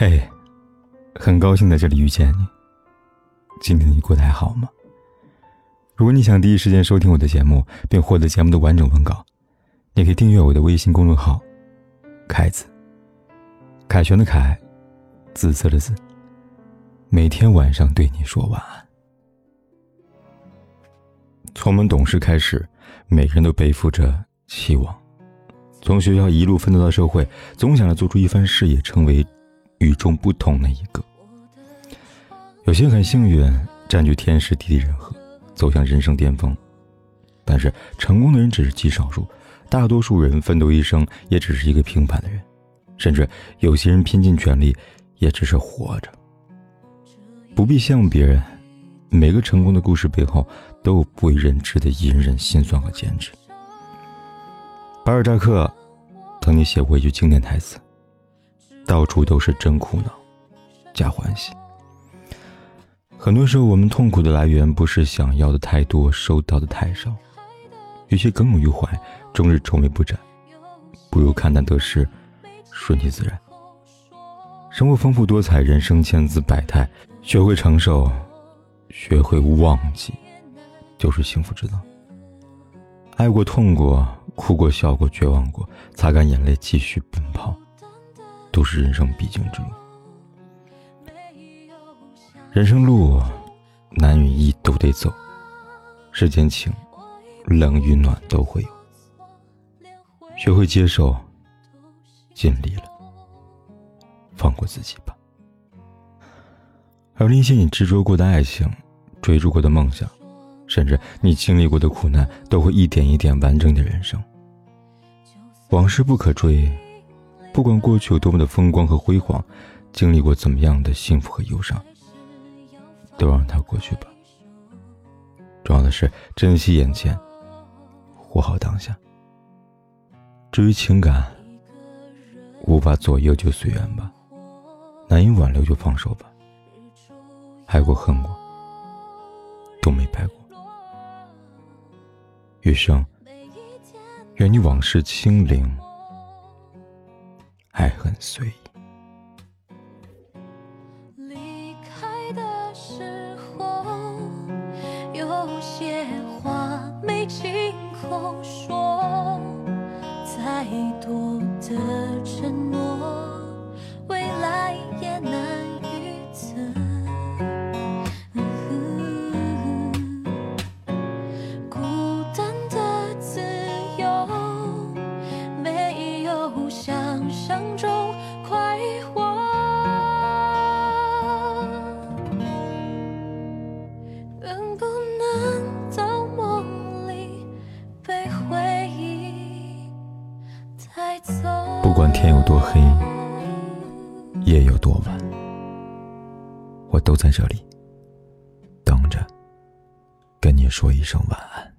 嘿，很高兴在这里遇见你。今天你过得还好吗？如果你想第一时间收听我的节目，并获得节目的完整文稿，你可以订阅我的微信公众号“凯子”。凯旋的凯，紫色的紫。每天晚上对你说晚安。从我们懂事开始，每个人都背负着期望，从学校一路奋斗到社会，总想着做出一番事业，成为。与众不同的一个，有些很幸运，占据天时地利人和，走向人生巅峰。但是成功的人只是极少数，大多数人奋斗一生也只是一个平凡的人，甚至有些人拼尽全力，也只是活着。不必羡慕别人，每个成功的故事背后都有不为人知的隐忍、心酸和坚持。巴尔扎克曾经写过一句经典台词。到处都是真苦恼，假欢喜。很多时候，我们痛苦的来源不是想要的太多，收到的太少。与其耿耿于怀，终日愁眉不展，不如看淡得失，顺其自然。生活丰富多彩，人生千姿百态，学会承受，学会忘记，就是幸福之道。爱过，痛过，哭过，笑过，绝望过，擦干眼泪，继续奔跑。都是人生必经之路，人生路难与易都得走，世间情冷与暖都会有，学会接受，尽力了，放过自己吧。而那些你执着过的爱情，追逐过的梦想，甚至你经历过的苦难，都会一点一点完整的人生。往事不可追。不管过去有多么的风光和辉煌，经历过怎么样的幸福和忧伤，都让它过去吧。重要的是珍惜眼前，活好当下。至于情感，无法左右就随缘吧，难以挽留就放手吧。爱过恨过，都没白过。余生，愿你往事清零。爱很随意。离开的时候，有些话没亲口说，再多的承诺，能不能到梦里？被回忆不管天有多黑，夜有多晚，我都在这里等着，跟你说一声晚安。